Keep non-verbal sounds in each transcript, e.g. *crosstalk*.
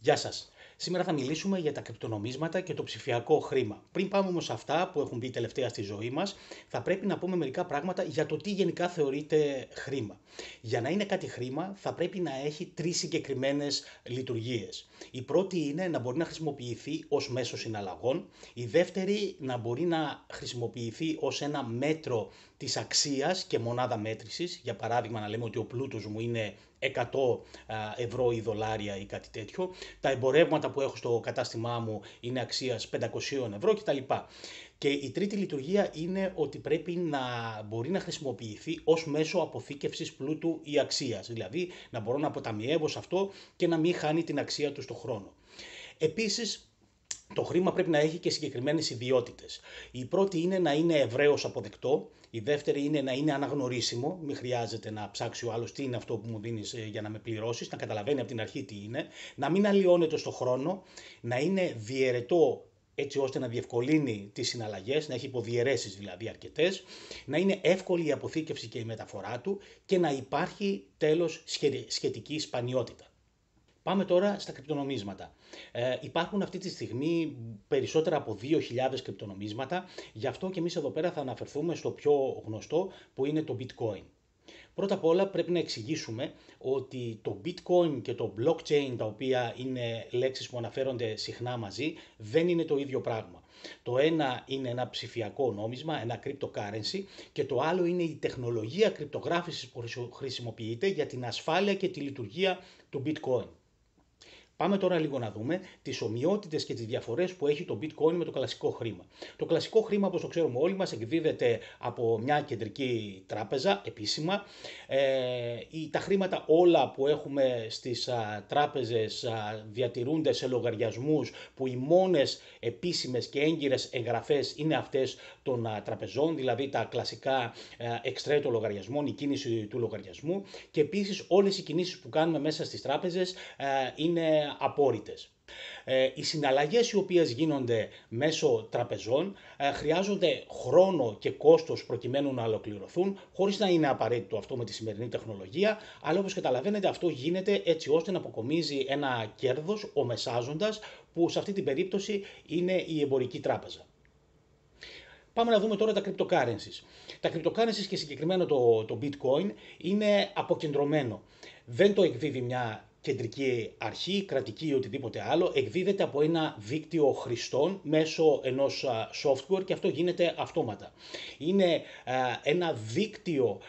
Γεια σας. Σήμερα θα μιλήσουμε για τα κρυπτονομίσματα και το ψηφιακό χρήμα. Πριν πάμε όμως σε αυτά που έχουν μπει τελευταία στη ζωή μας, θα πρέπει να πούμε μερικά πράγματα για το τι γενικά θεωρείται χρήμα. Για να είναι κάτι χρήμα θα πρέπει να έχει τρεις συγκεκριμένες λειτουργίες. Η πρώτη είναι να μπορεί να χρησιμοποιηθεί ως μέσο συναλλαγών. Η δεύτερη να μπορεί να χρησιμοποιηθεί ως ένα μέτρο της αξίας και μονάδα μέτρησης. Για παράδειγμα να λέμε ότι ο πλούτος μου είναι 100 ευρώ ή δολάρια ή κάτι τέτοιο. Τα εμπορεύματα που έχω στο κατάστημά μου είναι αξίας 500 ευρώ κτλ. Και η τρίτη λειτουργία είναι ότι πρέπει να μπορεί να χρησιμοποιηθεί ως μέσο αποθήκευσης πλούτου ή αξίας. Δηλαδή να μπορώ να αποταμιεύω σε αυτό και να μην χάνει την αξία του στο χρόνο. Επίσης το χρήμα πρέπει να έχει και συγκεκριμένες ιδιότητες. Η πρώτη είναι να είναι ευρέως αποδεκτό, η δεύτερη είναι να είναι αναγνωρίσιμο, μην χρειάζεται να ψάξει ο άλλος τι είναι αυτό που μου δίνεις ε, για να με πληρώσεις, να καταλαβαίνει από την αρχή τι είναι, να μην αλλοιώνεται στο χρόνο, να είναι διαιρετό έτσι ώστε να διευκολύνει τις συναλλαγές, να έχει υποδιαιρέσεις δηλαδή αρκετές, να είναι εύκολη η αποθήκευση και η μεταφορά του και να υπάρχει τέλος σχετική σπανιότητα. Πάμε τώρα στα κρυπτονομίσματα. Ε, υπάρχουν αυτή τη στιγμή περισσότερα από 2.000 κρυπτονομίσματα, γι' αυτό και εμείς εδώ πέρα θα αναφερθούμε στο πιο γνωστό που είναι το bitcoin. Πρώτα απ' όλα πρέπει να εξηγήσουμε ότι το bitcoin και το blockchain, τα οποία είναι λέξεις που αναφέρονται συχνά μαζί, δεν είναι το ίδιο πράγμα. Το ένα είναι ένα ψηφιακό νόμισμα, ένα cryptocurrency και το άλλο είναι η τεχνολογία κρυπτογράφησης που χρησιμοποιείται για την ασφάλεια και τη λειτουργία του bitcoin. Πάμε τώρα λίγο να δούμε τις ομοιότητες και τις διαφορές που έχει το bitcoin με το κλασικό χρήμα. Το κλασικό χρήμα, όπως το ξέρουμε όλοι μας, εκδίδεται από μια κεντρική τράπεζα επίσημα. Ε, τα χρήματα όλα που έχουμε στις τράπεζες διατηρούνται σε λογαριασμούς που οι μόνες επίσημες και έγκυρες εγγραφές είναι αυτές των τραπεζών, δηλαδή τα κλασικά εξτρέ των λογαριασμών, η κίνηση του λογαριασμού και επίσης όλες οι κινήσεις που κάνουμε μέσα στις τράπεζες είναι απόρριτες. Ε, οι συναλλαγές οι οποίες γίνονται μέσω τραπεζών ε, χρειάζονται χρόνο και κόστος προκειμένου να ολοκληρωθούν χωρίς να είναι απαραίτητο αυτό με τη σημερινή τεχνολογία αλλά όπως καταλαβαίνετε αυτό γίνεται έτσι ώστε να αποκομίζει ένα κέρδος ο μεσάζοντας που σε αυτή την περίπτωση είναι η εμπορική τράπεζα. Πάμε να δούμε τώρα τα cryptocurrencies. Τα cryptocurrencies και συγκεκριμένα το, το bitcoin είναι αποκεντρωμένο. Δεν το εκδίδει μια κεντρική αρχή, κρατική ή οτιδήποτε άλλο, εκδίδεται από ένα δίκτυο χρηστών μέσω ενός software και αυτό γίνεται αυτόματα. Είναι ένα δίκτυο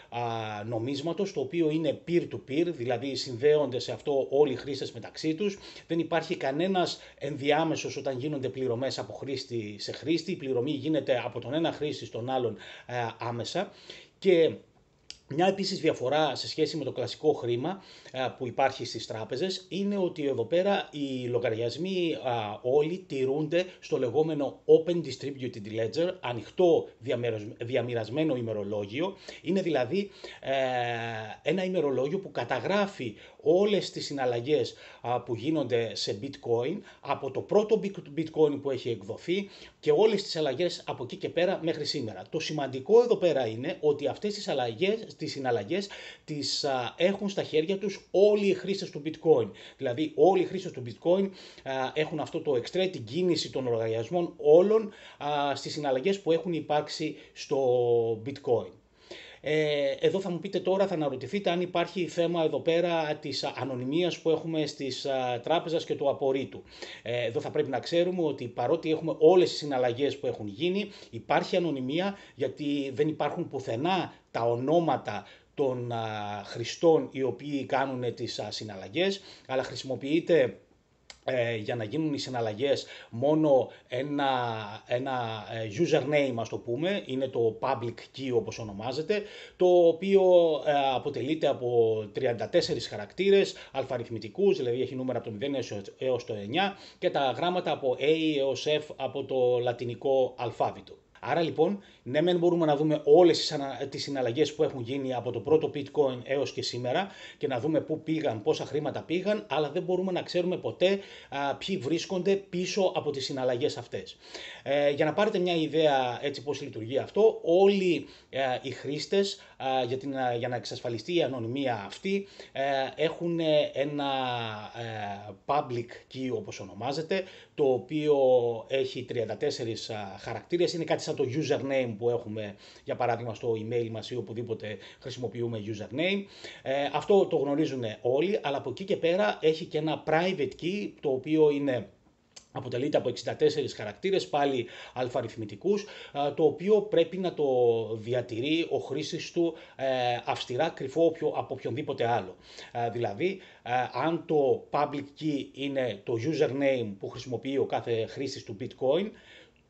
νομίσματος το οποίο είναι peer-to-peer, δηλαδή συνδέονται σε αυτό όλοι οι χρήστες μεταξύ τους. Δεν υπάρχει κανένας ενδιάμεσος όταν γίνονται πληρωμές από χρήστη σε χρήστη. Η πληρωμή γίνεται από τον ένα χρήστη στον άλλον άμεσα και μια επίσης διαφορά σε σχέση με το κλασικό χρήμα που υπάρχει στις τράπεζες είναι ότι εδώ πέρα οι λογαριασμοί όλοι τηρούνται στο λεγόμενο Open Distributed Ledger, ανοιχτό διαμοιρασμένο ημερολόγιο. Είναι δηλαδή ε, ένα ημερολόγιο που καταγράφει όλες τις συναλλαγές που γίνονται σε bitcoin από το πρώτο bitcoin που έχει εκδοθεί και όλες τις αλλαγές από εκεί και πέρα μέχρι σήμερα. Το σημαντικό εδώ πέρα είναι ότι αυτές τις, αλλαγές, τις συναλλαγές τις έχουν στα χέρια τους όλοι οι χρήστες του bitcoin. Δηλαδή όλοι οι χρήστες του bitcoin έχουν αυτό το εξτρέ, την κίνηση των λογαριασμών όλων στις συναλλαγές που έχουν υπάρξει στο bitcoin. Ε, εδώ θα μου πείτε τώρα, θα αναρωτηθείτε αν υπάρχει θέμα εδώ πέρα της ανωνυμίας που έχουμε στις τράπεζες και του απορρίτου. Ε, εδώ θα πρέπει να ξέρουμε ότι παρότι έχουμε όλες τις συναλλαγές που έχουν γίνει, υπάρχει ανωνυμία γιατί δεν υπάρχουν πουθενά τα ονόματα των χρηστών οι οποίοι κάνουν τις συναλλαγές, αλλά χρησιμοποιείται ε, για να γίνουν οι συναλλαγές μόνο ένα, ένα ε, username ας το πούμε, είναι το public key όπως ονομάζεται, το οποίο ε, αποτελείται από 34 χαρακτήρες αλφαριθμητικούς, δηλαδή έχει νούμερα από το 0 έως το 9 και τα γράμματα από A έως F από το λατινικό αλφάβητο. Άρα λοιπόν ναι, μεν μπορούμε να δούμε όλες τις συναλλαγές που έχουν γίνει από το πρώτο bitcoin έως και σήμερα και να δούμε πού πήγαν, πόσα χρήματα πήγαν, αλλά δεν μπορούμε να ξέρουμε ποτέ α, ποιοι βρίσκονται πίσω από τις συναλλαγές αυτές. Ε, για να πάρετε μια ιδέα έτσι πώς λειτουργεί αυτό, όλοι ε, οι χρήστες για, την, για να εξασφαλιστεί η ανωνυμία αυτή ε, έχουν ένα ε, public key όπως ονομάζεται το οποίο έχει 34 χαρακτήρες είναι κάτι σαν το username που έχουμε για παράδειγμα στο email μας ή οπουδήποτε χρησιμοποιούμε username αυτό το γνωρίζουν όλοι αλλά από εκεί και πέρα έχει και ένα private key το οποίο είναι αποτελείται από 64 χαρακτήρες, πάλι αλφαριθμητικούς, το οποίο πρέπει να το διατηρεί ο χρήστης του ε, αυστηρά κρυφό από οποιονδήποτε άλλο. Δηλαδή, αν το public key είναι το username που χρησιμοποιεί ο κάθε χρήστης του bitcoin,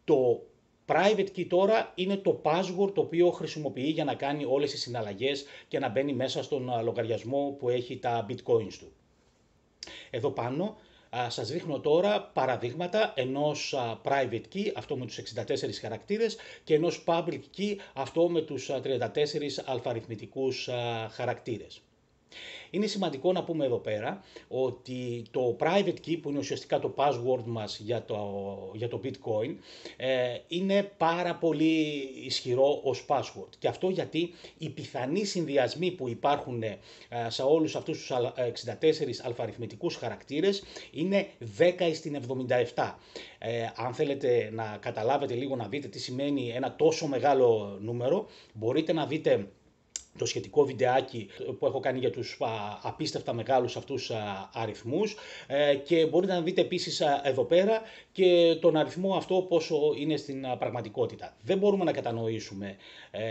το Private key τώρα είναι το password το οποίο χρησιμοποιεί για να κάνει όλες τις συναλλαγές και να μπαίνει μέσα στον λογαριασμό που έχει τα bitcoins του. Εδώ πάνω σας δείχνω τώρα παραδείγματα ενός private key, αυτό με τους 64 χαρακτήρες, και ενός public key, αυτό με τους 34 αλφαριθμητικούς χαρακτήρες. Είναι σημαντικό να πούμε εδώ πέρα ότι το private key που είναι ουσιαστικά το password μας για το, για το bitcoin ε, είναι πάρα πολύ ισχυρό ως password και αυτό γιατί οι πιθανοί συνδυασμοί που υπάρχουν ε, σε όλους αυτούς τους 64 αλφαριθμητικούς χαρακτήρες είναι 10 στην 77. Ε, αν θέλετε να καταλάβετε λίγο να δείτε τι σημαίνει ένα τόσο μεγάλο νούμερο μπορείτε να δείτε το σχετικό βιντεάκι που έχω κάνει για τους απίστευτα μεγάλους αυτούς αριθμούς ε, και μπορείτε να δείτε επίσης εδώ πέρα και τον αριθμό αυτό πόσο είναι στην πραγματικότητα. Δεν μπορούμε να κατανοήσουμε ε,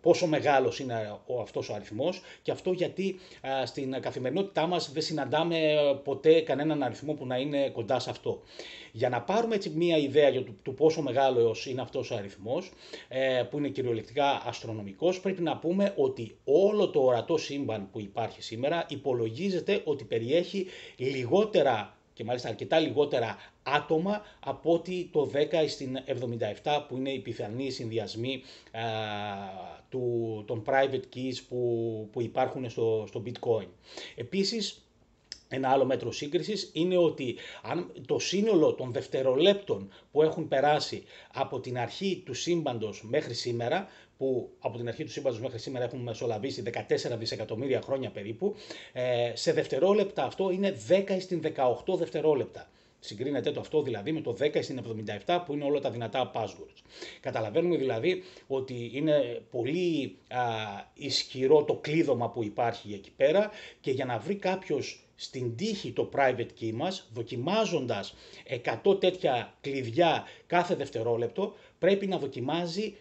πόσο μεγάλος είναι ο, αυτός ο αριθμός και αυτό γιατί στην καθημερινότητά μας δεν συναντάμε ποτέ κανέναν αριθμό που να είναι κοντά σε αυτό. Για να πάρουμε έτσι μία ιδέα για το, του πόσο μεγάλος είναι αυτός ο αριθμός, ε, που είναι κυριολεκτικά αστρονομικός, πρέπει να πούμε ότι όλο το ορατό σύμπαν που υπάρχει σήμερα υπολογίζεται ότι περιέχει λιγότερα και μάλιστα αρκετά λιγότερα άτομα από ότι το 10 στην 77 που είναι οι πιθανοί συνδυασμοί α, του, των private keys που, που υπάρχουν στο, στο bitcoin. Επίσης ένα άλλο μέτρο σύγκρισης είναι ότι αν το σύνολο των δευτερολέπτων που έχουν περάσει από την αρχή του σύμπαντος μέχρι σήμερα, που από την αρχή του σύμπαντος μέχρι σήμερα έχουμε μεσολαβήσει 14 δισεκατομμύρια χρόνια περίπου, ε, σε δευτερόλεπτα αυτό είναι 10 στην 18 δευτερόλεπτα. Συγκρίνεται το αυτό δηλαδή με το 10 στην 77 που είναι όλα τα δυνατά passwords. Καταλαβαίνουμε δηλαδή ότι είναι πολύ α, ισχυρό το κλείδωμα που υπάρχει εκεί πέρα και για να βρει κάποιος στην τύχη το private key μας, δοκιμάζοντας 100 τέτοια κλειδιά κάθε δευτερόλεπτο, πρέπει να δοκιμάζει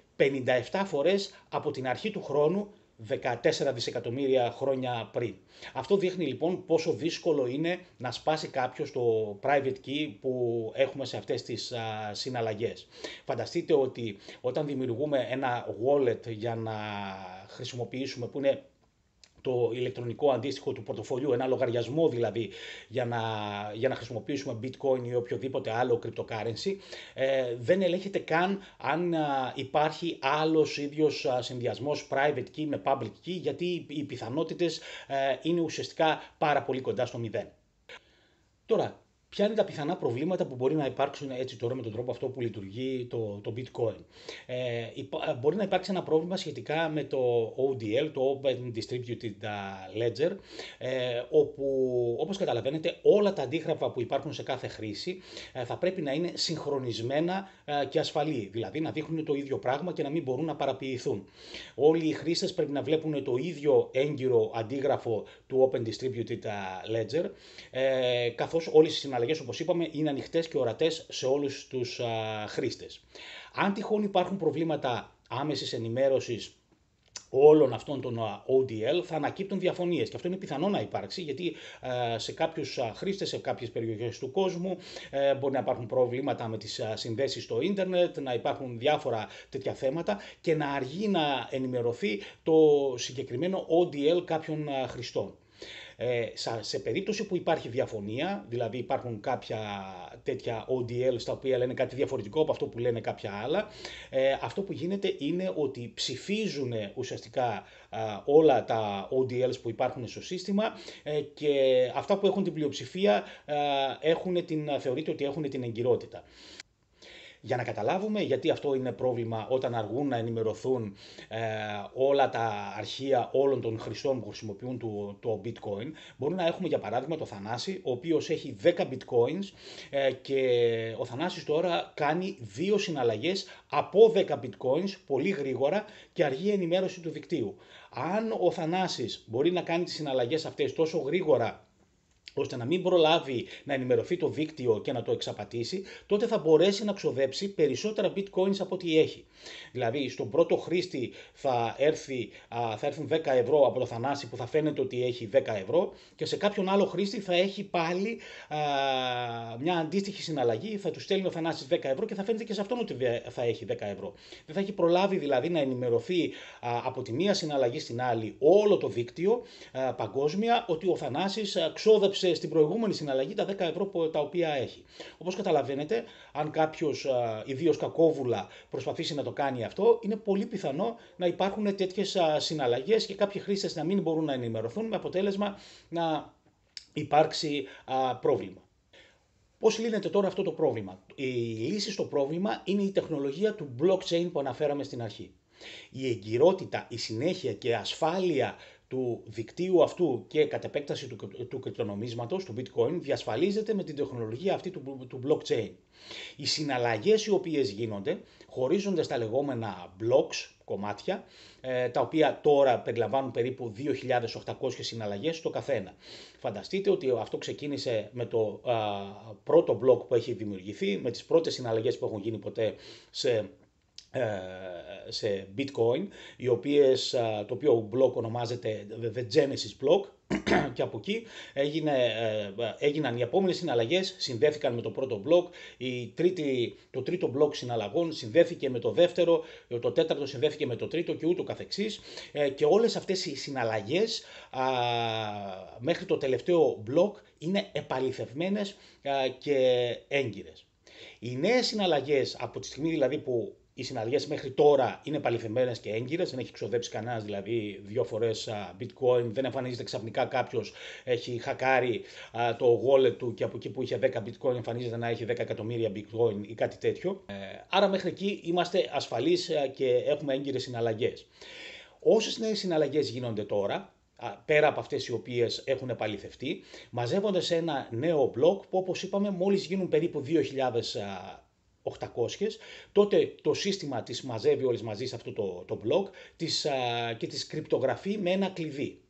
57 φορές από την αρχή του χρόνου 14 δισεκατομμύρια χρόνια πριν. Αυτό δείχνει λοιπόν πόσο δύσκολο είναι να σπάσει κάποιος το private key που έχουμε σε αυτές τις α, συναλλαγές. Φανταστείτε ότι όταν δημιουργούμε ένα wallet για να χρησιμοποιήσουμε που είναι το ηλεκτρονικό αντίστοιχο του πορτοφολιού, ένα λογαριασμό δηλαδή για να, για να χρησιμοποιήσουμε bitcoin ή οποιοδήποτε άλλο cryptocurrency, ε, δεν ελέγχεται καν αν υπάρχει άλλος ίδιος α, συνδυασμός private key με public key, γιατί οι πιθανότητες ε, είναι ουσιαστικά πάρα πολύ κοντά στο μηδέν. Τώρα, ποια είναι τα πιθανά προβλήματα που μπορεί να υπάρξουν έτσι τώρα με τον τρόπο αυτό που λειτουργεί το, το bitcoin; Ε, μπορεί να υπάρξει ένα πρόβλημα σχετικά με το ODL, το Open Distributed Ledger, ε, όπου όπως καταλαβαίνετε όλα τα αντίγραφα που υπάρχουν σε κάθε χρήση ε, θα πρέπει να είναι συγχρονισμένα ε, και ασφαλή, δηλαδή να δείχνουν το ίδιο πράγμα και να μην μπορούν να παραποιηθούν. Όλοι οι χρήστες πρέπει να βλέπουν το ίδιο έγκυρο αντίγραφο του Open Distributed Ledger, ε, καθώς όλες οι συναλλαγέ, όπως είπαμε, είναι ανοιχτές και ορατές σε όλους τους χρήστες. Αν τυχόν υπάρχουν προβλήματα άμεσης ενημέρωσης όλων αυτών των ODL θα ανακύπτουν διαφωνίες. Και αυτό είναι πιθανό να υπάρξει γιατί σε κάποιους χρήστες, σε κάποιες περιοχές του κόσμου ε, μπορεί να υπάρχουν προβλήματα με τις συνδέσεις στο ίντερνετ, να υπάρχουν διάφορα τέτοια θέματα και να αργεί να ενημερωθεί το συγκεκριμένο ODL κάποιων χρηστών. Ε, σε περίπτωση που υπάρχει διαφωνία, δηλαδή υπάρχουν κάποια τέτοια ODL στα οποία λένε κάτι διαφορετικό από αυτό που λένε κάποια άλλα, ε, αυτό που γίνεται είναι ότι ψηφίζουν ουσιαστικά όλα τα ODLs που υπάρχουν στο σύστημα ε, και αυτά που έχουν την πλειοψηφία έχουν την, θεωρείται ότι έχουν την εγκυρότητα. Για να καταλάβουμε γιατί αυτό είναι πρόβλημα όταν αργούν να ενημερωθούν ε, όλα τα αρχεία όλων των χρηστών που χρησιμοποιούν το, το bitcoin, μπορούμε να έχουμε για παράδειγμα το Θανάση, ο οποίος έχει 10 bitcoins ε, και ο Θανάσης τώρα κάνει δύο συναλλαγές από 10 bitcoins πολύ γρήγορα και αργή ενημέρωση του δικτύου. Αν ο Θανάσης μπορεί να κάνει τις συναλλαγές αυτές τόσο γρήγορα ώστε να μην προλάβει να ενημερωθεί το δίκτυο και να το εξαπατήσει, τότε θα μπορέσει να ξοδέψει περισσότερα bitcoins από ό,τι έχει. Δηλαδή, στον πρώτο χρήστη θα, έρθει, θα έρθουν 10 ευρώ από το Θανάση που θα φαίνεται ότι έχει 10 ευρώ και σε κάποιον άλλο χρήστη θα έχει πάλι μια αντίστοιχη συναλλαγή, θα του στέλνει ο Θανάσης 10 ευρώ και θα φαίνεται και σε αυτόν ότι θα έχει 10 ευρώ. Δεν θα έχει προλάβει δηλαδή να ενημερωθεί από τη μία συναλλαγή στην άλλη όλο το δίκτυο παγκόσμια ότι ο Θανάσης ξόδεψε στην προηγούμενη συναλλαγή τα 10 ευρώ τα οποία έχει. Όπως καταλαβαίνετε, αν κάποιος ιδίως κακόβουλα προσπαθήσει να το κάνει αυτό, είναι πολύ πιθανό να υπάρχουν τέτοιες συναλλαγές και κάποιοι χρήστες να μην μπορούν να ενημερωθούν με αποτέλεσμα να υπάρξει πρόβλημα. Πώς λύνεται τώρα αυτό το πρόβλημα; Η λύση στο πρόβλημα είναι η τεχνολογία του blockchain που αναφέραμε στην αρχή. Η εγκυρότητα, η συνέχεια και ασφάλεια του δικτύου αυτού και κατ' επέκταση του, του κρυπτονομίσματος, του bitcoin, διασφαλίζεται με την τεχνολογία αυτή του, του blockchain. Οι συναλλαγές οι οποίες γίνονται χωρίζονται στα λεγόμενα blocks, κομμάτια, ε, τα οποία τώρα περιλαμβάνουν περίπου 2.800 συναλλαγές το καθένα. Φανταστείτε ότι αυτό ξεκίνησε με το πρώτο block που έχει δημιουργηθεί, με τις πρώτες συναλλαγές που έχουν γίνει ποτέ σε ε, σε bitcoin, οι οποίες, το οποίο block ονομάζεται The Genesis Block. *clears throat* Και από εκεί έγινε, ε, έγιναν οι επόμενες συναλλαγές, συνδέθηκαν με το πρώτο block, η τρίτη, το τρίτο block συναλλαγών συνδέθηκε με το δεύτερο, το τέταρτο συνδέθηκε με το τρίτο και ούτω καθεξής. Ε, και όλες αυτές οι συναλλαγές μέχρι το τελευταίο block είναι επαληθευμένες και έγκυρες. Οι νέες συναλλαγές από τη στιγμή δηλαδή που οι συναλλαγέ μέχρι τώρα είναι παληθεμένες και έγκυρες, δεν έχει ξοδέψει κανένας δηλαδή δύο φορές bitcoin, δεν εμφανίζεται ξαφνικά κάποιος, έχει χακάρει το wallet του και από εκεί που είχε 10 bitcoin εμφανίζεται να έχει 10 εκατομμύρια bitcoin ή κάτι τέτοιο. Ε, άρα μέχρι εκεί είμαστε ασφαλείς και έχουμε έγκυρες συναλλαγές. Όσες νέες συναλλαγές γίνονται τώρα, πέρα από αυτές οι οποίες έχουν επαληθευτεί, μαζεύονται σε ένα νέο blog που όπως είπαμε μόλις γίνουν περίπου 2.000 800, τότε το σύστημα τις μαζεύει όλες μαζί σε αυτό το, το blog τις, και τις κρυπτογραφεί με ένα κλειδί.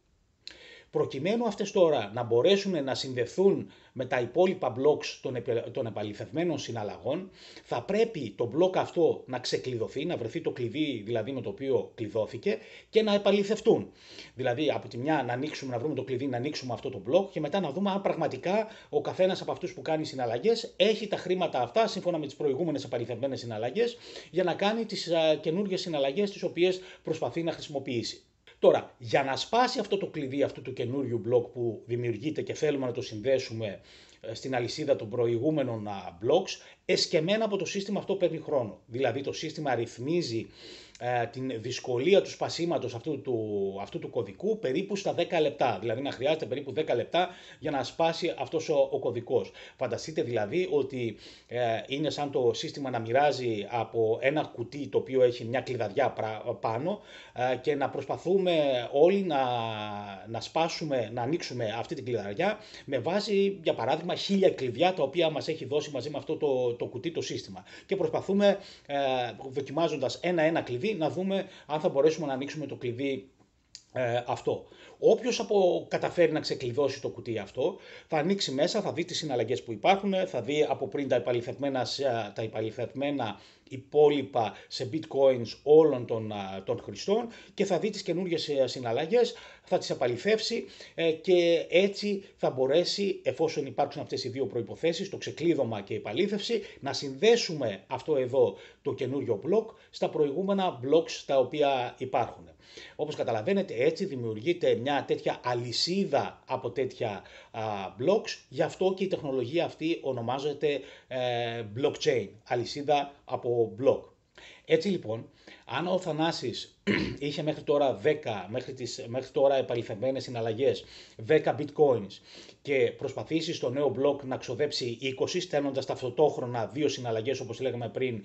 Προκειμένου αυτές τώρα να μπορέσουν να συνδεθούν με τα υπόλοιπα blocks των, των επαληθευμένων συναλλαγών, θα πρέπει το block αυτό να ξεκλειδωθεί, να βρεθεί το κλειδί δηλαδή με το οποίο κλειδώθηκε και να επαληθευτούν. Δηλαδή από τη μια να ανοίξουμε, να βρούμε το κλειδί, να ανοίξουμε αυτό το block και μετά να δούμε αν πραγματικά ο καθένας από αυτούς που κάνει συναλλαγές έχει τα χρήματα αυτά σύμφωνα με τις προηγούμενες επαληθευμένες συναλλαγές για να κάνει τις καινούργιες συναλλαγές τις οποίες προσπαθεί να χρησιμοποιήσει. Τώρα, για να σπάσει αυτό το κλειδί αυτού του καινούριου blog που δημιουργείται και θέλουμε να το συνδέσουμε ε, στην αλυσίδα των προηγούμενων blocks, εσκεμμένα από το σύστημα αυτό παίρνει χρόνο. Δηλαδή το σύστημα ρυθμίζει ε, την δυσκολία του σπασίματος αυτού του, αυτού του κωδικού περίπου στα 10 λεπτά. Δηλαδή να χρειάζεται περίπου 10 λεπτά για να σπάσει αυτός ο, ο κωδικός. Φανταστείτε δηλαδή ότι ε, είναι σαν το σύστημα να μοιράζει από ένα κουτί το οποίο έχει μια κλειδαριά πάνω ε, και να προσπαθούμε όλοι να, να σπάσουμε, να ανοίξουμε αυτή την κλειδαριά με βάση για παράδειγμα χίλια κλειδιά τα οποία μας έχει δώσει μαζί με αυτό το, το κουτί το σύστημα. Και προσπαθούμε ε, δοκιμάζοντας ένα-ένα κλειδί να δούμε αν θα μπορέσουμε να ανοίξουμε το κλειδί ε, αυτό. Όποιος από καταφέρει να ξεκλειδώσει το κουτί αυτό, θα ανοίξει μέσα, θα δει τις συναλλαγές που υπάρχουν, θα δει από πριν τα επαληθευμένα, τα επαληθευμένα υπόλοιπα σε bitcoins όλων των, των χρηστών και θα δει τις καινούργιες ε, συναλλαγές, θα τις επαληθεύσει ε, και έτσι θα μπορέσει, εφόσον υπάρξουν αυτές οι δύο προϋποθέσεις, το ξεκλείδωμα και η επαλήθευση, να συνδέσουμε αυτό εδώ το καινούριο block στα προηγούμενα blocks τα οποία υπάρχουν. Όπως καταλαβαίνετε έτσι δημιουργείται μια τέτοια αλυσίδα από τέτοια α, blocks, γι' αυτό και η τεχνολογία αυτή ονομάζεται ε, blockchain, αλυσίδα από block. Έτσι λοιπόν, αν ο Θανάσης *clears throat* είχε μέχρι τώρα 10, μέχρι, τις, μέχρι τώρα επαληθευμένες συναλλαγές, 10 bitcoins και προσπαθήσει στο νέο block να ξοδέψει 20, στέλνοντας ταυτόχρονα δύο συναλλαγές όπως λέγαμε πριν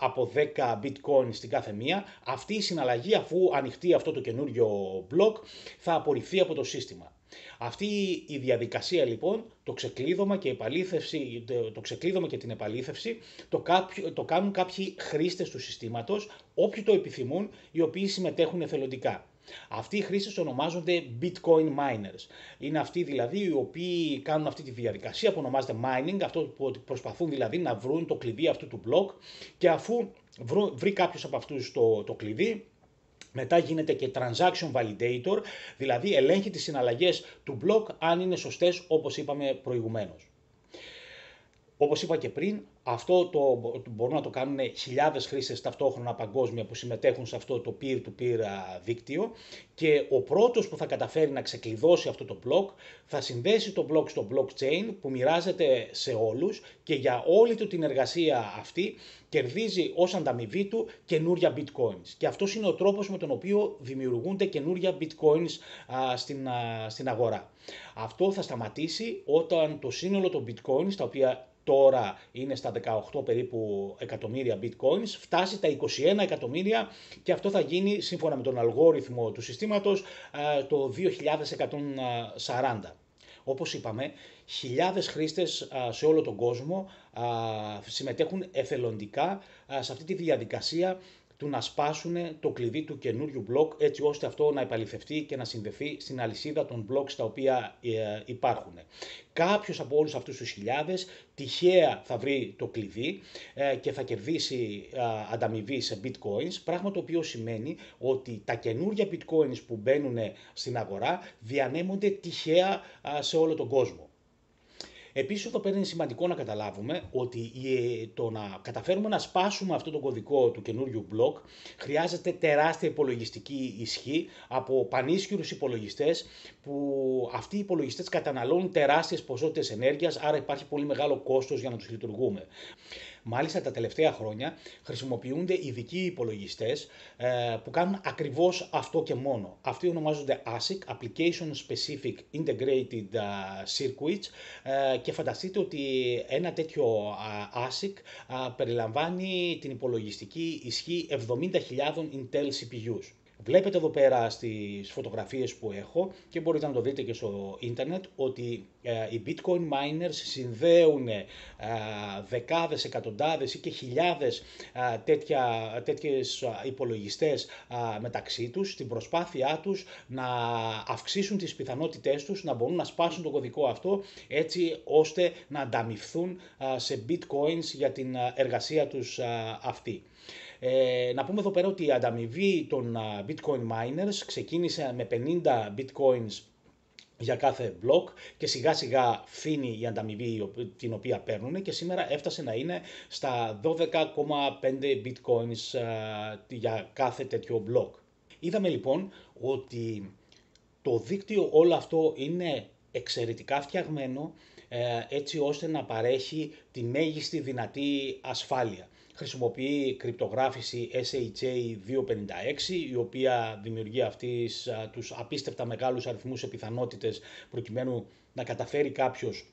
από 10 bitcoins στην κάθε μία, αυτή η συναλλαγή αφού ανοιχτεί αυτό το καινούριο block θα απορριφθεί από το σύστημα. Αυτή η διαδικασία λοιπόν, το ξεκλείδωμα και, επαλήθευση, το ξεκλείδωμα και την επαλήθευση, το, κάποιο, το κάνουν κάποιοι χρήστες του συστήματος, όποιοι το επιθυμούν, οι οποίοι συμμετέχουν εθελοντικά. Αυτοί οι χρήστες ονομάζονται Bitcoin miners. Είναι αυτοί δηλαδή οι οποίοι κάνουν αυτή τη διαδικασία που ονομάζεται mining, αυτό που προσπαθούν δηλαδή να βρουν το κλειδί αυτού του block και αφού βρει κάποιος από αυτούς το, το κλειδί, μετά γίνεται και transaction validator, δηλαδή ελέγχει τις συναλλαγές του block αν είναι σωστές όπως είπαμε προηγουμένως. Όπως είπα και πριν, αυτό το, μπορούν να το κάνουν χιλιάδες χρήστες ταυτόχρονα παγκόσμια που συμμετέχουν σε αυτό το peer-to-peer δίκτυο και ο πρώτος που θα καταφέρει να ξεκλειδώσει αυτό το block θα συνδέσει το block στο blockchain που μοιράζεται σε όλους και για όλη του την εργασία αυτή κερδίζει ως ανταμοιβή του καινούρια bitcoins. Και αυτός είναι ο τρόπος με τον οποίο δημιουργούνται καινούρια bitcoins στην, στην αγορά. Αυτό θα σταματήσει όταν το σύνολο των bitcoins, τα οποία τώρα είναι στα 18 περίπου εκατομμύρια bitcoins, φτάσει τα 21 εκατομμύρια και αυτό θα γίνει σύμφωνα με τον αλγόριθμο του συστήματος το 2140. Όπως είπαμε, χιλιάδες χρήστες σε όλο τον κόσμο συμμετέχουν εθελοντικά σε αυτή τη διαδικασία του να σπάσουν το κλειδί του καινούριου μπλοκ έτσι ώστε αυτό να επαληθευτεί και να συνδεθεί στην αλυσίδα των μπλοκς στα οποία ε, υπάρχουν. Κάποιος από όλους αυτούς τους χιλιάδες τυχαία θα βρει το κλειδί ε, και θα κερδίσει ανταμοιβή σε bitcoins, πράγμα το οποίο σημαίνει ότι τα καινούργια bitcoins που μπαίνουν στην αγορά διανέμονται τυχαία σε όλο τον κόσμο. Επίσης εδώ πέρα είναι σημαντικό να καταλάβουμε ότι το να καταφέρουμε να σπάσουμε αυτό το κωδικό του καινούριου blog χρειάζεται τεράστια υπολογιστική ισχύ από πανίσχυρους υπολογιστές που αυτοί οι υπολογιστές καταναλώνουν τεράστιες ποσότητες ενέργειας άρα υπάρχει πολύ μεγάλο κόστος για να τους λειτουργούμε. Μάλιστα τα τελευταία χρόνια χρησιμοποιούνται ειδικοί υπολογιστές ε, που κάνουν ακριβώς αυτό και μόνο. Αυτοί ονομάζονται ASIC, Application Specific Integrated ε, Circuits ε, και φανταστείτε ότι ένα τέτοιο ASIC περιλαμβάνει την υπολογιστική ισχύ 70.000 Intel CPUs. Βλέπετε εδώ πέρα στις φωτογραφίες που έχω και μπορείτε να το δείτε και στο ίντερνετ ότι ε, οι bitcoin miners συνδέουν ε, δεκάδες, εκατοντάδες ή και χιλιάδες ε, τέτοια, τέτοιες υπολογιστές μεταξύ τους στην προσπάθειά τους να αυξήσουν τις πιθανότητές τους να μπορούν να σπάσουν το κωδικό αυτό έτσι ώστε να ανταμυφθούν σε bitcoins για την εργασία τους αυτή. Ε, να πούμε εδώ πέρα ότι η ανταμοιβή των bitcoin miners ξεκίνησε με 50 bitcoins για κάθε block και σιγά σιγά φύνει η ανταμοιβή την οποία παίρνουν και σήμερα έφτασε να είναι στα 12,5 bitcoins για κάθε τέτοιο block. Είδαμε λοιπόν ότι το δίκτυο όλο αυτό είναι εξαιρετικά φτιαγμένο ε, έτσι ώστε να παρέχει τη μέγιστη δυνατή ασφάλεια χρησιμοποιεί κρυπτογράφηση SHA-256, η οποία δημιουργεί αυτής τους απίστευτα μεγάλους αριθμούς επιθανότητες προκειμένου να καταφέρει κάποιος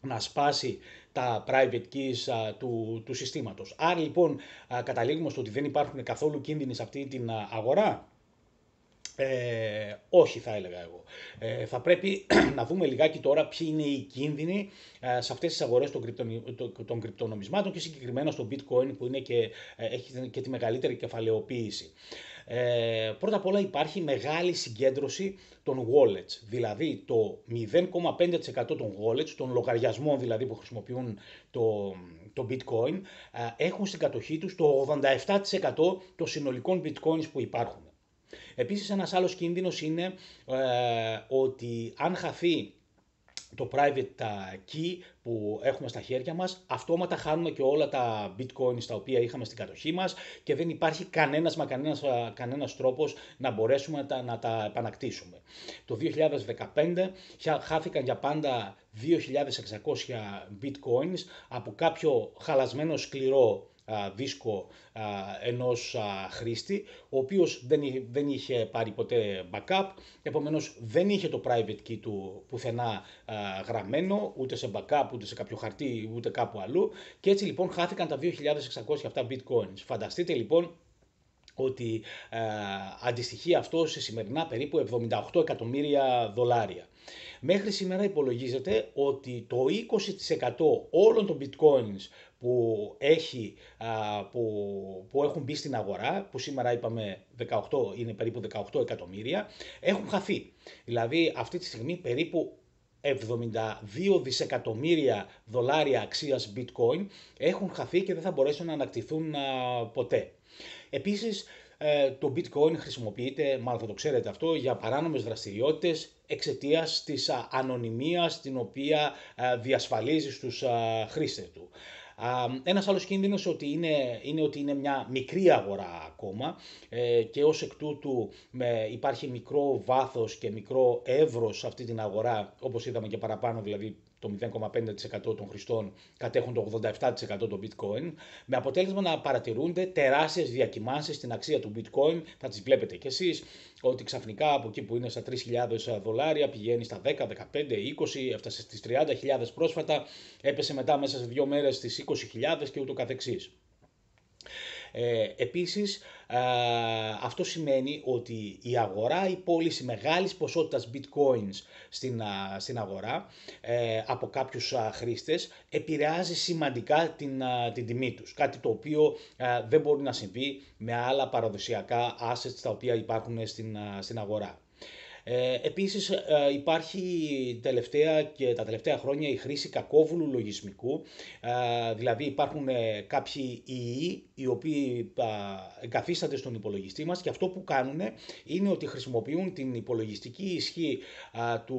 να σπάσει τα private keys του, του συστήματος. Άρα λοιπόν καταλήγουμε στο ότι δεν υπάρχουν καθόλου κίνδυνοι σε αυτή την αγορά. Ε, όχι θα έλεγα εγώ. Ε, θα πρέπει *clears throat* να δούμε λιγάκι τώρα ποιοι είναι οι κίνδυνοι ε, σε αυτές τις αγορές των, των κρυπτονομισμάτων και συγκεκριμένα στο bitcoin που είναι και, ε, έχει και τη μεγαλύτερη κεφαλαιοποίηση. Ε, πρώτα απ' όλα υπάρχει μεγάλη συγκέντρωση των wallets, δηλαδή το 0,5% των wallets, των λογαριασμών δηλαδή που χρησιμοποιούν το, το bitcoin έχουν στην κατοχή τους το 87% των συνολικών bitcoins που υπάρχουν. Επίσης ένας άλλος κίνδυνος είναι ε, ότι αν χαθεί το private key που έχουμε στα χέρια μας, αυτόματα χάνουμε και όλα τα bitcoins τα οποία είχαμε στην κατοχή μας και δεν υπάρχει κανένας μα κανένας, κανένας τρόπος να μπορέσουμε να τα, να τα επανακτήσουμε. Το 2015 χάθηκαν για πάντα 2.600 bitcoins από κάποιο χαλασμένο σκληρό δίσκο ενός χρήστη, ο οποίος δεν, δεν είχε πάρει ποτέ backup, επομένως δεν είχε το private key του πουθενά γραμμένο, ούτε σε backup, ούτε σε κάποιο χαρτί, ούτε κάπου αλλού και έτσι λοιπόν χάθηκαν τα 2.600 αυτά bitcoins. Φανταστείτε λοιπόν ότι ε, αντιστοιχεί αυτό σε σημερινά περίπου 78 εκατομμύρια δολάρια. Μέχρι σήμερα υπολογίζεται ότι το 20% όλων των bitcoins που, έχει, που, που έχουν μπει στην αγορά, που σήμερα είπαμε 18, είναι περίπου 18 εκατομμύρια, έχουν χαθεί. Δηλαδή αυτή τη στιγμή περίπου 72 δισεκατομμύρια δολάρια αξίας bitcoin έχουν χαθεί και δεν θα μπορέσουν να ανακτηθούν ποτέ. Επίσης, ε, το bitcoin χρησιμοποιείται, μάλλον θα το ξέρετε αυτό, για παράνομες δραστηριότητες εξαιτίας της ανωνυμίας την οποία διασφαλίζει στους χρήστες του. Ένας άλλος κίνδυνος ότι είναι, είναι ότι είναι μια μικρή αγορά ακόμα ε, και ως εκ τούτου με, υπάρχει μικρό βάθος και μικρό εύρος σε αυτή την αγορά, όπως είδαμε και παραπάνω δηλαδή το 0,5% των χρηστών κατέχουν το 87% των bitcoin, με αποτέλεσμα να παρατηρούνται τεράστιες διακυμάνσεις στην αξία του bitcoin, θα τις βλέπετε κι εσείς, ότι ξαφνικά από εκεί που είναι στα 3.000 δολάρια πηγαίνει στα 10, 15, 20, έφτασε στις 30.000 πρόσφατα, έπεσε μετά μέσα σε δύο μέρες στις 20.000 και ούτω καθεξής. Ε, επίσης, αυτό σημαίνει ότι η αγορά, η πώληση μεγάλης ποσότητας bitcoins στην, στην αγορά ε, από κάποιους α, χρήστες επηρεάζει σημαντικά την, την τιμή τους. Κάτι το οποίο δεν μπορεί να συμβεί με άλλα παραδοσιακά assets τα οποία υπάρχουν στην, στην αγορά. Ε, επίσης ε, υπάρχει τελευταία και τα τελευταία χρόνια η χρήση κακόβουλου λογισμικού, ε, δηλαδή υπάρχουν ε, κάποιοι ιοί οι οποίοι εγκαθίστανται στον υπολογιστή μας και αυτό που κάνουν είναι ότι χρησιμοποιούν την υπολογιστική ισχύ του,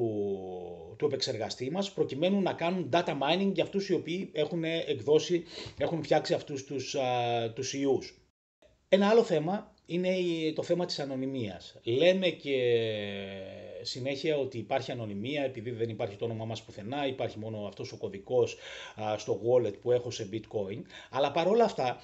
του επεξεργαστή μας προκειμένου να κάνουν data mining για αυτούς οι οποίοι έχουν εκδώσει, έχουν φτιάξει αυτούς τους, τους ιούς. Ένα άλλο θέμα είναι το θέμα της ανωνυμίας. Λέμε και συνέχεια ότι υπάρχει ανωνυμία επειδή δεν υπάρχει το όνομά μας πουθενά, υπάρχει μόνο αυτός ο κωδικός στο wallet που έχω σε bitcoin. Αλλά παρόλα αυτά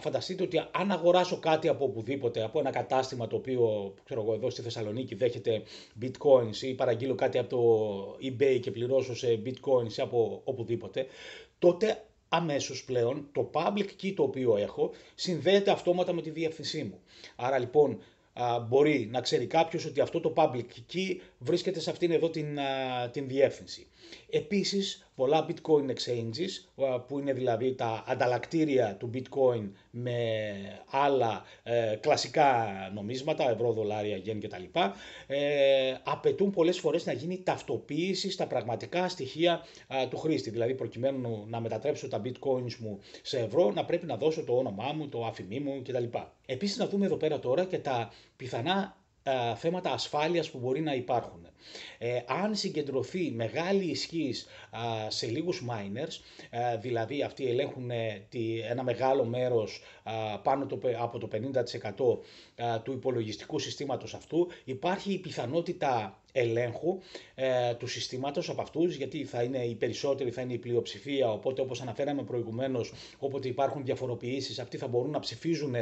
φανταστείτε ότι αν αγοράσω κάτι από οπουδήποτε, από ένα κατάστημα το οποίο ξέρω εγώ εδώ στη Θεσσαλονίκη δέχεται bitcoins ή παραγγείλω κάτι από το eBay και πληρώσω σε bitcoins ή από οπουδήποτε, τότε αμέσως πλέον το public key το οποίο έχω συνδέεται αυτόματα με τη διεύθυνσή μου. Άρα λοιπόν μπορεί να ξέρει κάποιος ότι αυτό το public key βρίσκεται σε αυτήν εδώ την, την διεύθυνση. Επίσης, πολλά bitcoin exchanges, που είναι δηλαδή τα ανταλλακτήρια του bitcoin με άλλα ε, κλασικά νομίσματα, ευρώ, δολάρια, γεν κτλ. Ε, απαιτούν πολλές φορές να γίνει ταυτοποίηση στα πραγματικά στοιχεία του χρήστη. Δηλαδή, προκειμένου να μετατρέψω τα bitcoins μου σε ευρώ, να πρέπει να δώσω το όνομά μου, το αφημί μου κτλ. Επίσης, να δούμε εδώ πέρα τώρα και τα πιθανά θέματα ασφάλειας που μπορεί να υπάρχουν. Ε, αν συγκεντρωθεί μεγάλη ισχύς σε λίγους miners, δηλαδή αυτοί ελέγχουν ε, ένα μεγάλο μέρος πάνω το, από το 50% του υπολογιστικού συστήματος αυτού, υπάρχει η πιθανότητα ελέγχου ε, του συστήματος από αυτούς, γιατί θα είναι οι περισσότεροι, θα είναι η πλειοψηφία, οπότε όπως αναφέραμε προηγουμένως, όποτε υπάρχουν διαφοροποιήσεις, αυτοί θα μπορούν να ψηφίζουν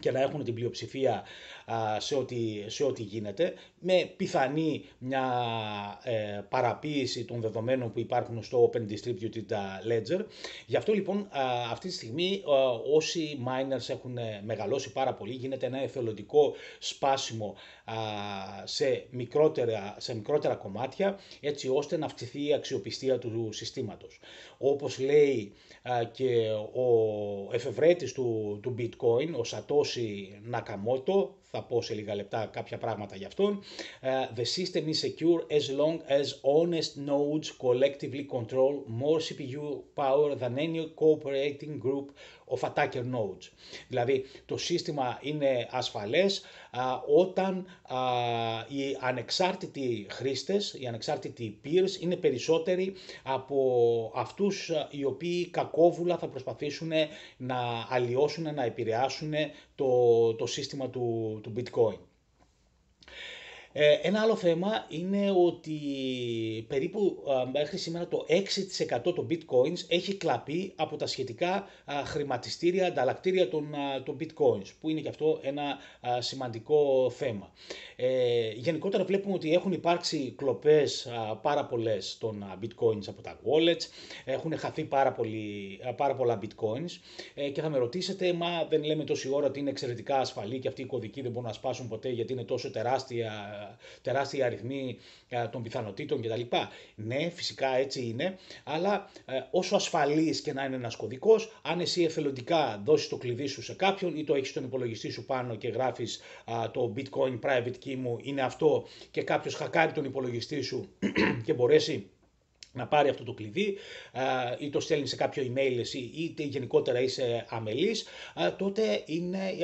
και να έχουν την πλειοψηφία σε ό,τι, σε ό,τι γίνεται, με πιθανή μια ε, παραποίηση των δεδομένων που υπάρχουν στο Open Distributed Ledger. Γι' αυτό λοιπόν αυτή τη στιγμή όσοι miners έχουν μεγαλώσει πάρα πολύ, γίνεται ένα εθελοντικό σπάσιμο σε μικρότερα, σε μικρότερα κομμάτια, έτσι ώστε να αυξηθεί η αξιοπιστία του συστήματος. Όπως λέει και ο εφευρέτης του, του bitcoin, ο Satoshi Nakamoto, θα πω σε λίγα λεπτά κάποια πράγματα για αυτόν. The system is secure as long as honest nodes collectively control more CPU power than any cooperating group of attacker nodes. Δηλαδή το σύστημα είναι ασφαλές όταν οι ανεξάρτητοι χρήστες, οι ανεξάρτητοι peers είναι περισσότεροι από αυτούς οι οποίοι κακόβουλα θα προσπαθήσουν να αλλοιώσουν, να επηρεάσουν το, το σύστημα του, του bitcoin. Ε, ένα άλλο θέμα είναι ότι περίπου μέχρι σήμερα το 6% των bitcoins έχει κλαπεί από τα σχετικά χρηματιστήρια, ανταλλακτήρια των, των bitcoins, που είναι και αυτό ένα σημαντικό θέμα. Ε, γενικότερα βλέπουμε ότι έχουν υπάρξει κλοπές πάρα πολλές των bitcoins από τα wallets, έχουν χαθεί πάρα, πολύ, πάρα πολλά bitcoins ε, και θα με ρωτήσετε, μα δεν λέμε τόση ώρα ότι είναι εξαιρετικά ασφαλή και αυτοί οι κωδικοί δεν μπορούν να σπάσουν ποτέ γιατί είναι τόσο τεράστια τεράστια αριθμοί ε, των πιθανότητων κτλ. Ναι, φυσικά έτσι είναι, αλλά ε, όσο ασφαλής και να είναι ένας κωδικός, αν εσύ εθελοντικά δώσεις το κλειδί σου σε κάποιον ή το έχεις στον υπολογιστή σου πάνω και γράφεις το bitcoin private key μου είναι αυτό και κάποιος χακάρει τον υπολογιστή σου *clears throat* και μπορέσει να πάρει αυτό το κλειδί ή το στέλνει σε κάποιο email εσύ είτε γενικότερα είσαι αμελής, τότε είναι,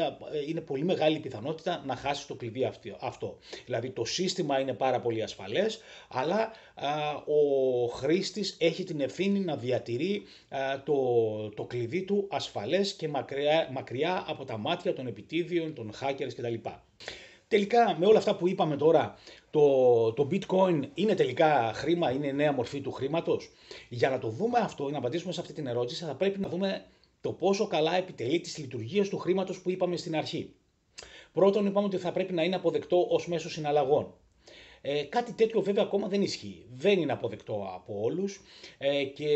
είναι πολύ μεγάλη πιθανότητα να χάσεις το κλειδί αυτό. Δηλαδή το σύστημα είναι πάρα πολύ ασφαλές, αλλά ο χρήστης έχει την ευθύνη να διατηρεί το, το κλειδί του ασφαλές και μακριά, μακριά από τα μάτια των επιτίδιων, των hackers κτλ. Τελικά με όλα αυτά που είπαμε τώρα, το, το bitcoin είναι τελικά χρήμα, είναι νέα μορφή του χρήματος. Για να το δούμε αυτό, να απαντήσουμε σε αυτή την ερώτηση, θα πρέπει να δούμε το πόσο καλά επιτελεί τις λειτουργίες του χρήματος που είπαμε στην αρχή. Πρώτον, είπαμε ότι θα πρέπει να είναι αποδεκτό ως μέσο συναλλαγών. Ε, κάτι τέτοιο βέβαια ακόμα δεν ισχύει. Δεν είναι αποδεκτό από όλους ε, και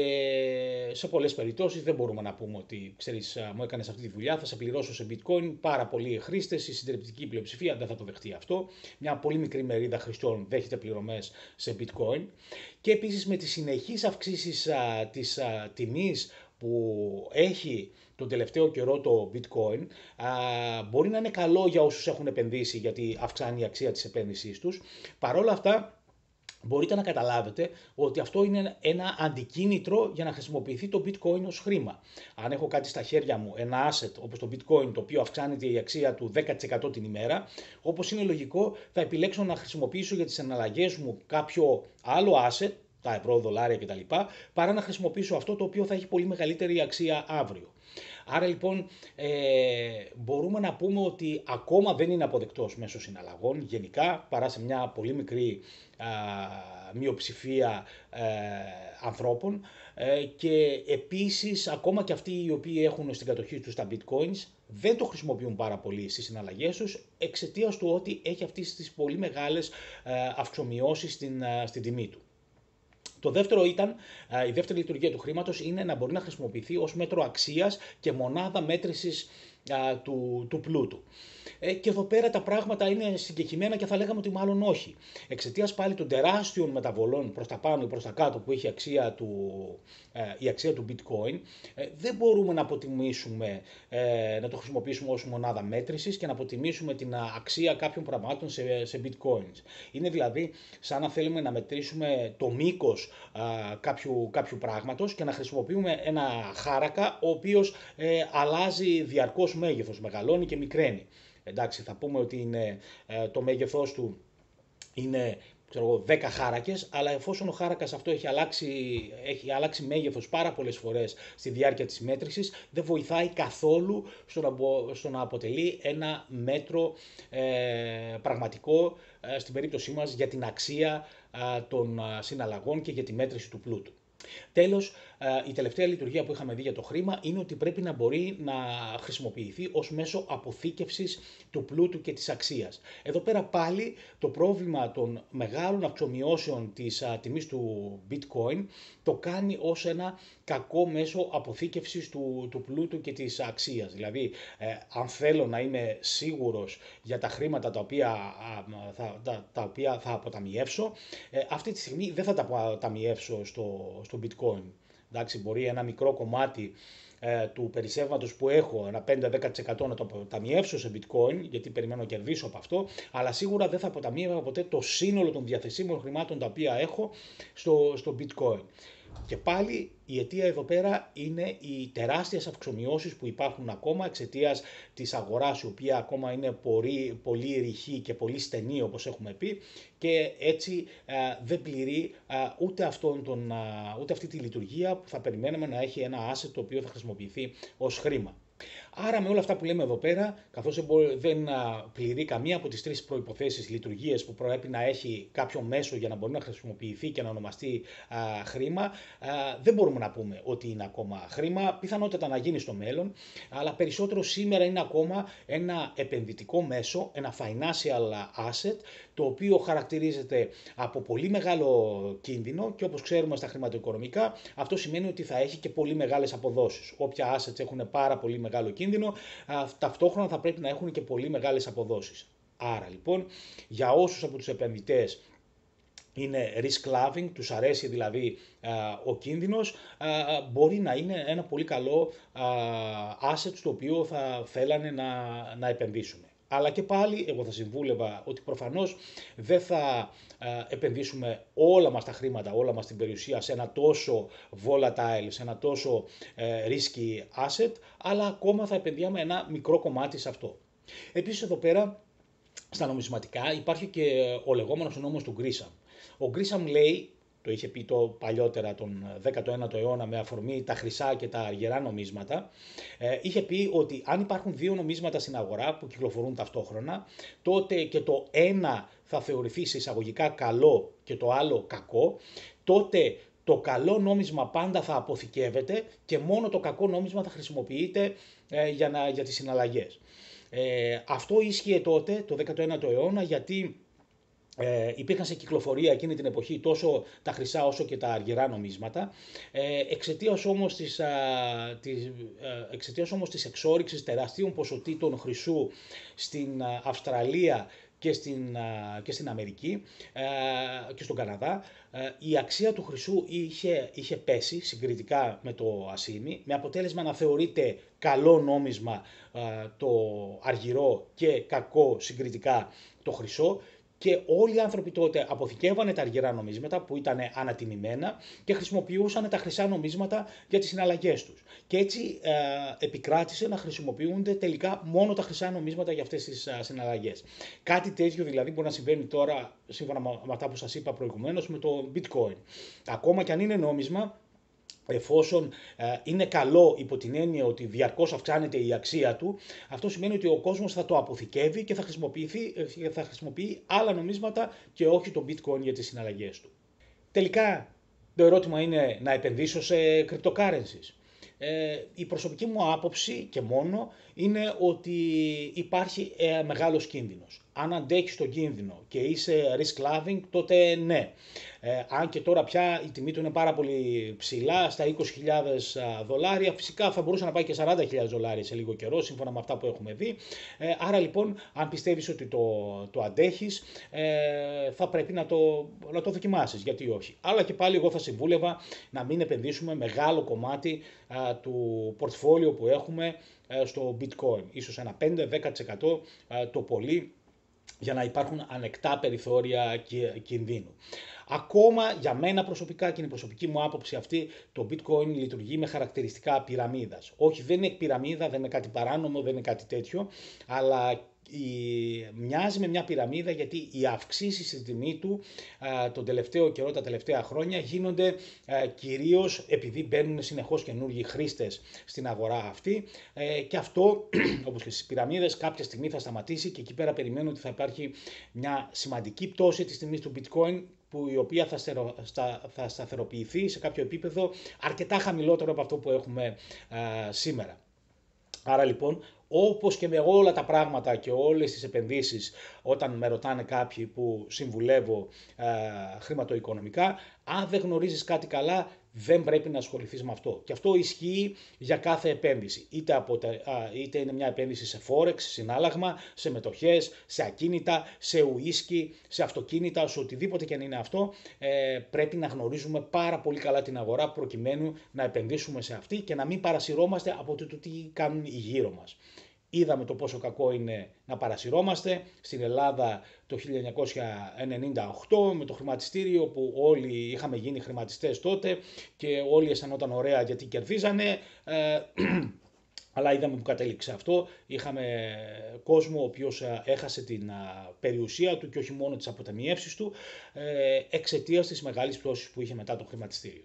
σε πολλές περιπτώσεις δεν μπορούμε να πούμε ότι ξέρεις, μου έκανες αυτή τη δουλειά, θα σε πληρώσω σε bitcoin. Πάρα πολλοί χρήστες, η συντριπτική πλειοψηφία δεν θα το δεχτεί αυτό. Μια πολύ μικρή μερίδα χρηστών δέχεται πληρωμές σε bitcoin. Και επίσης με τις συνεχείς αυξήσεις της τιμής που έχει τον τελευταίο καιρό το bitcoin α, μπορεί να είναι καλό για όσους έχουν επενδύσει γιατί αυξάνει η αξία της επένδυσής τους. Παρόλα αυτά μπορείτε να καταλάβετε ότι αυτό είναι ένα αντικίνητρο για να χρησιμοποιηθεί το bitcoin ως χρήμα. Αν έχω κάτι στα χέρια μου, ένα asset όπως το bitcoin το οποίο αυξάνεται η αξία του 10% την ημέρα, όπως είναι λογικό θα επιλέξω να χρησιμοποιήσω για τις εναλλαγές μου κάποιο άλλο asset τα ευρώ, δολάρια κτλ. παρά να χρησιμοποιήσω αυτό το οποίο θα έχει πολύ μεγαλύτερη αξία αύριο. Άρα λοιπόν ε, μπορούμε να πούμε ότι ακόμα δεν είναι αποδεκτός μέσω συναλλαγών γενικά παρά σε μια πολύ μικρή α, μειοψηφία ε, ανθρώπων ε, και επίσης ακόμα και αυτοί οι οποίοι έχουν στην κατοχή τους τα bitcoins δεν το χρησιμοποιούν πάρα πολύ στις συναλλαγές τους εξαιτίας του ότι έχει αυτές τις πολύ μεγάλες ε, αυξομοιώσεις στην, στην τιμή του. Το δεύτερο ήταν, η δεύτερη λειτουργία του χρήματος είναι να μπορεί να χρησιμοποιηθεί ως μέτρο αξίας και μονάδα μέτρησης του, του πλούτου. Ε, και εδώ πέρα τα πράγματα είναι συγκεκριμένα και θα λέγαμε ότι μάλλον όχι. Εξαιτίας πάλι των τεράστιων μεταβολών προς τα πάνω ή προς τα κάτω που έχει αξία του, ε, η αξία του bitcoin, ε, δεν μπορούμε να αποτιμήσουμε, ε, να το χρησιμοποιήσουμε ως μονάδα μέτρησης και να αποτιμήσουμε την αξία κάποιων πραγμάτων σε, σε bitcoins. Είναι δηλαδή σαν να θέλουμε να μετρήσουμε το μήκος κάποιου, κάποιου πράγματος και να χρησιμοποιούμε ένα χάρακα ο οποίος αλλάζει διαρκώς μέγεθος, μεγαλώνει και μικραίνει. Εντάξει, θα πούμε ότι είναι, το μέγεθός του είναι ξέρω 10 χάρακες, αλλά εφόσον ο χάρακας αυτό έχει αλλάξει, έχει αλλάξει μέγεθος πάρα πολλές φορές στη διάρκεια της μέτρησης, δεν βοηθάει καθόλου στο να, στο να αποτελεί ένα μέτρο ε, πραγματικό ε, στην περίπτωσή μας για την αξία ε, των συναλλαγών και για τη μέτρηση του πλούτου. Τέλος, η τελευταία λειτουργία που είχαμε δει για το χρήμα είναι ότι πρέπει να μπορεί να χρησιμοποιηθεί ως μέσο αποθήκευσης του πλούτου και της αξίας. Εδώ πέρα πάλι το πρόβλημα των μεγάλων αυξομοιώσεων της τιμής του bitcoin το κάνει ως ένα κακό μέσο αποθήκευσης του, του πλούτου και της αξίας. Δηλαδή, ε, αν θέλω να είμαι σίγουρος για τα χρήματα τα οποία, θα, τα, τα οποία θα αποταμιεύσω, ε, αυτή τη στιγμή δεν θα τα αποταμιεύσω στο, στο bitcoin. Εντάξει, μπορεί ένα μικρό κομμάτι ε, του περισσεύματος που έχω, ένα 5-10% να το αποταμιεύσω σε bitcoin, γιατί περιμένω να κερδίσω από αυτό, αλλά σίγουρα δεν θα αποταμίευα ποτέ το σύνολο των διαθεσίμων χρημάτων τα οποία έχω στο, στο bitcoin. Και πάλι η αιτία εδώ πέρα είναι οι τεράστιες αυξομοιώσεις που υπάρχουν ακόμα εξαιτίας της αγοράς η οποία ακόμα είναι πολύ, πολύ ρηχή και πολύ στενή όπως έχουμε πει και έτσι δεν πληρεί ούτε, αυτόν τον, ούτε αυτή τη λειτουργία που θα περιμένουμε να έχει ένα asset το οποίο θα χρησιμοποιηθεί ως χρήμα. Άρα με όλα αυτά που λέμε εδώ πέρα, καθώς δεν πληρεί καμία από τις τρεις προϋποθέσεις λειτουργίες που πρέπει να έχει κάποιο μέσο για να μπορεί να χρησιμοποιηθεί και να ονομαστεί χρήμα, δεν μπορούμε να πούμε ότι είναι ακόμα χρήμα, πιθανότατα να γίνει στο μέλλον, αλλά περισσότερο σήμερα είναι ακόμα ένα επενδυτικό μέσο, ένα financial asset, το οποίο χαρακτηρίζεται από πολύ μεγάλο κίνδυνο και όπως ξέρουμε στα χρηματοοικονομικά, αυτό σημαίνει ότι θα έχει και πολύ μεγάλες αποδόσεις. Όποια assets έχουν πάρα πολύ μεγάλο κίνδυνο, ταυτόχρονα θα πρέπει να έχουν και πολύ μεγάλες αποδόσεις. Άρα λοιπόν, για όσους από τους επενδυτές είναι risk loving, τους αρέσει δηλαδή ο κίνδυνος, μπορεί να είναι ένα πολύ καλό asset στο οποίο θα θέλανε να, να επενδύσουν. Αλλά και πάλι εγώ θα συμβούλευα ότι προφανώς δεν θα επενδύσουμε όλα μας τα χρήματα, όλα μας την περιουσία σε ένα τόσο volatile, σε ένα τόσο ε, risky asset, αλλά ακόμα θα επενδύαμε ένα μικρό κομμάτι σε αυτό. Επίσης εδώ πέρα στα νομισματικά υπάρχει και ο λεγόμενος νόμος του Γκρίσαμ. Ο Γκρίσαμ λέει το είχε πει το παλιότερα τον 19ο αιώνα με αφορμή τα χρυσά και τα αργερά νομίσματα, ε, είχε πει ότι αν υπάρχουν δύο νομίσματα στην αγορά που κυκλοφορούν ταυτόχρονα, τότε και το ένα θα θεωρηθεί σε εισαγωγικά καλό και το άλλο κακό, τότε το καλό νόμισμα πάντα θα αποθηκεύεται και μόνο το κακό νόμισμα θα χρησιμοποιείται ε, για, να, για τις συναλλαγές. Ε, αυτό ίσχυε τότε, το 19ο αιώνα, γιατί ε, υπήρχαν σε κυκλοφορία εκείνη την εποχή τόσο τα χρυσά όσο και τα αργυρά νομίσματα. Ε, εξαιτίας όμως της, α, της, ε, εξαιτίας όμως της εξόριξης τεραστίων ποσοτήτων χρυσού στην Αυστραλία και στην, και στην Αμερική και στον Καναδά, η αξία του χρυσού είχε, είχε πέσει συγκριτικά με το ασίμι, με αποτέλεσμα να θεωρείται καλό νόμισμα το αργυρό και κακό συγκριτικά το χρυσό και όλοι οι άνθρωποι τότε αποθηκεύανε τα αργυρά νομίσματα που ήταν ανατιμημένα και χρησιμοποιούσαν τα χρυσά νομίσματα για τις συναλλαγές τους. Και έτσι ε, επικράτησε να χρησιμοποιούνται τελικά μόνο τα χρυσά νομίσματα για αυτές τις ε, συναλλαγές. Κάτι τέτοιο δηλαδή μπορεί να συμβαίνει τώρα, σύμφωνα με αυτά που σας είπα προηγουμένως, με το bitcoin. Ακόμα και αν είναι νόμισμα, εφόσον ε, είναι καλό υπό την έννοια ότι διαρκώς αυξάνεται η αξία του, αυτό σημαίνει ότι ο κόσμος θα το αποθηκεύει και θα, χρησιμοποιηθεί, ε, θα χρησιμοποιεί άλλα νομίσματα και όχι το bitcoin για τις συναλλαγές του. Τελικά, το ερώτημα είναι να επενδύσω σε cryptocurrencies. Ε, η προσωπική μου άποψη και μόνο είναι ότι υπάρχει ε, μεγάλος κίνδυνος. Αν αντέχεις τον κίνδυνο και είσαι risk loving, τότε ναι. Ε, αν και τώρα πια η τιμή του είναι πάρα πολύ ψηλά, στα 20.000 δολάρια, φυσικά θα μπορούσε να πάει και 40.000 δολάρια σε λίγο καιρό, σύμφωνα με αυτά που έχουμε δει. Ε, άρα λοιπόν, αν πιστεύεις ότι το, το αντέχεις, ε, θα πρέπει να το, να το δοκιμάσεις, γιατί όχι. Αλλά και πάλι εγώ θα συμβούλευα να μην επενδύσουμε μεγάλο κομμάτι του πορτφόλιου που έχουμε στο bitcoin. Ίσως ένα 5-10% το πολύ για να υπάρχουν ανεκτά περιθώρια κινδύνου. Ακόμα για μένα προσωπικά και είναι η προσωπική μου άποψη αυτή, το bitcoin λειτουργεί με χαρακτηριστικά πυραμίδας. Όχι, δεν είναι πυραμίδα, δεν είναι κάτι παράνομο, δεν είναι κάτι τέτοιο, αλλά η, μοιάζει με μια πυραμίδα γιατί οι αυξήσεις στην τιμή του α, τον τελευταίο καιρό, τα τελευταία χρόνια γίνονται α, κυρίως επειδή μπαίνουν συνεχώς καινούργιοι χρήστες στην αγορά αυτή ε, και αυτό *clears throat* όπως και στις πυραμίδες κάποια στιγμή θα σταματήσει και εκεί πέρα περιμένω ότι θα υπάρχει μια σημαντική πτώση της τιμής του bitcoin που η οποία θα, θα σταθεροποιηθεί σε κάποιο επίπεδο αρκετά χαμηλότερο από αυτό που έχουμε σήμερα. Άρα λοιπόν όπως και με όλα τα πράγματα και όλες τις επενδύσεις όταν με ρωτάνε κάποιοι που συμβουλεύω ε, χρηματοοικονομικά, αν δεν γνωρίζεις κάτι καλά, δεν πρέπει να ασχοληθείς με αυτό. Και αυτό ισχύει για κάθε επένδυση. Είτε, από είτε είναι μια επένδυση σε forex, συνάλλαγμα, σε μετοχές, σε ακίνητα, σε ουίσκι, σε αυτοκίνητα, σε οτιδήποτε και αν είναι αυτό. Ε, πρέπει να γνωρίζουμε πάρα πολύ καλά την αγορά προκειμένου να επενδύσουμε σε αυτή και να μην παρασυρώμαστε από το τι κάνουν οι γύρω μας. Είδαμε το πόσο κακό είναι να παρασυρώμαστε. Στην Ελλάδα το 1998 με το χρηματιστήριο που όλοι είχαμε γίνει χρηματιστές τότε και όλοι αισθανόταν ωραία γιατί κερδίζανε. Ε, *clears throat* αλλά είδαμε που κατέληξε αυτό. Είχαμε κόσμο ο οποίος ε, έχασε την ε, περιουσία του και όχι μόνο τις αποταμιεύσεις του εξαιτίας της μεγάλης πτώσης που είχε μετά το χρηματιστήριο.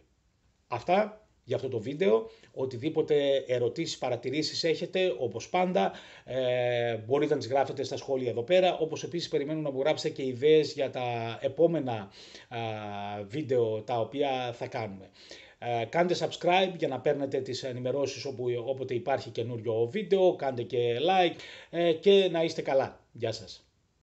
Αυτά για αυτό το βίντεο. Οτιδήποτε ερωτήσεις, παρατηρήσεις έχετε, όπως πάντα, ε, μπορείτε να τις γράφετε στα σχόλια εδώ πέρα. Όπως επίσης περιμένω να μου γράψετε και ιδέες για τα επόμενα βίντεο τα οποία θα κάνουμε. Ε, κάντε subscribe για να παίρνετε τις ενημερώσεις όπου, όποτε υπάρχει καινούριο βίντεο, κάντε και like ε, και να είστε καλά. Γεια σας.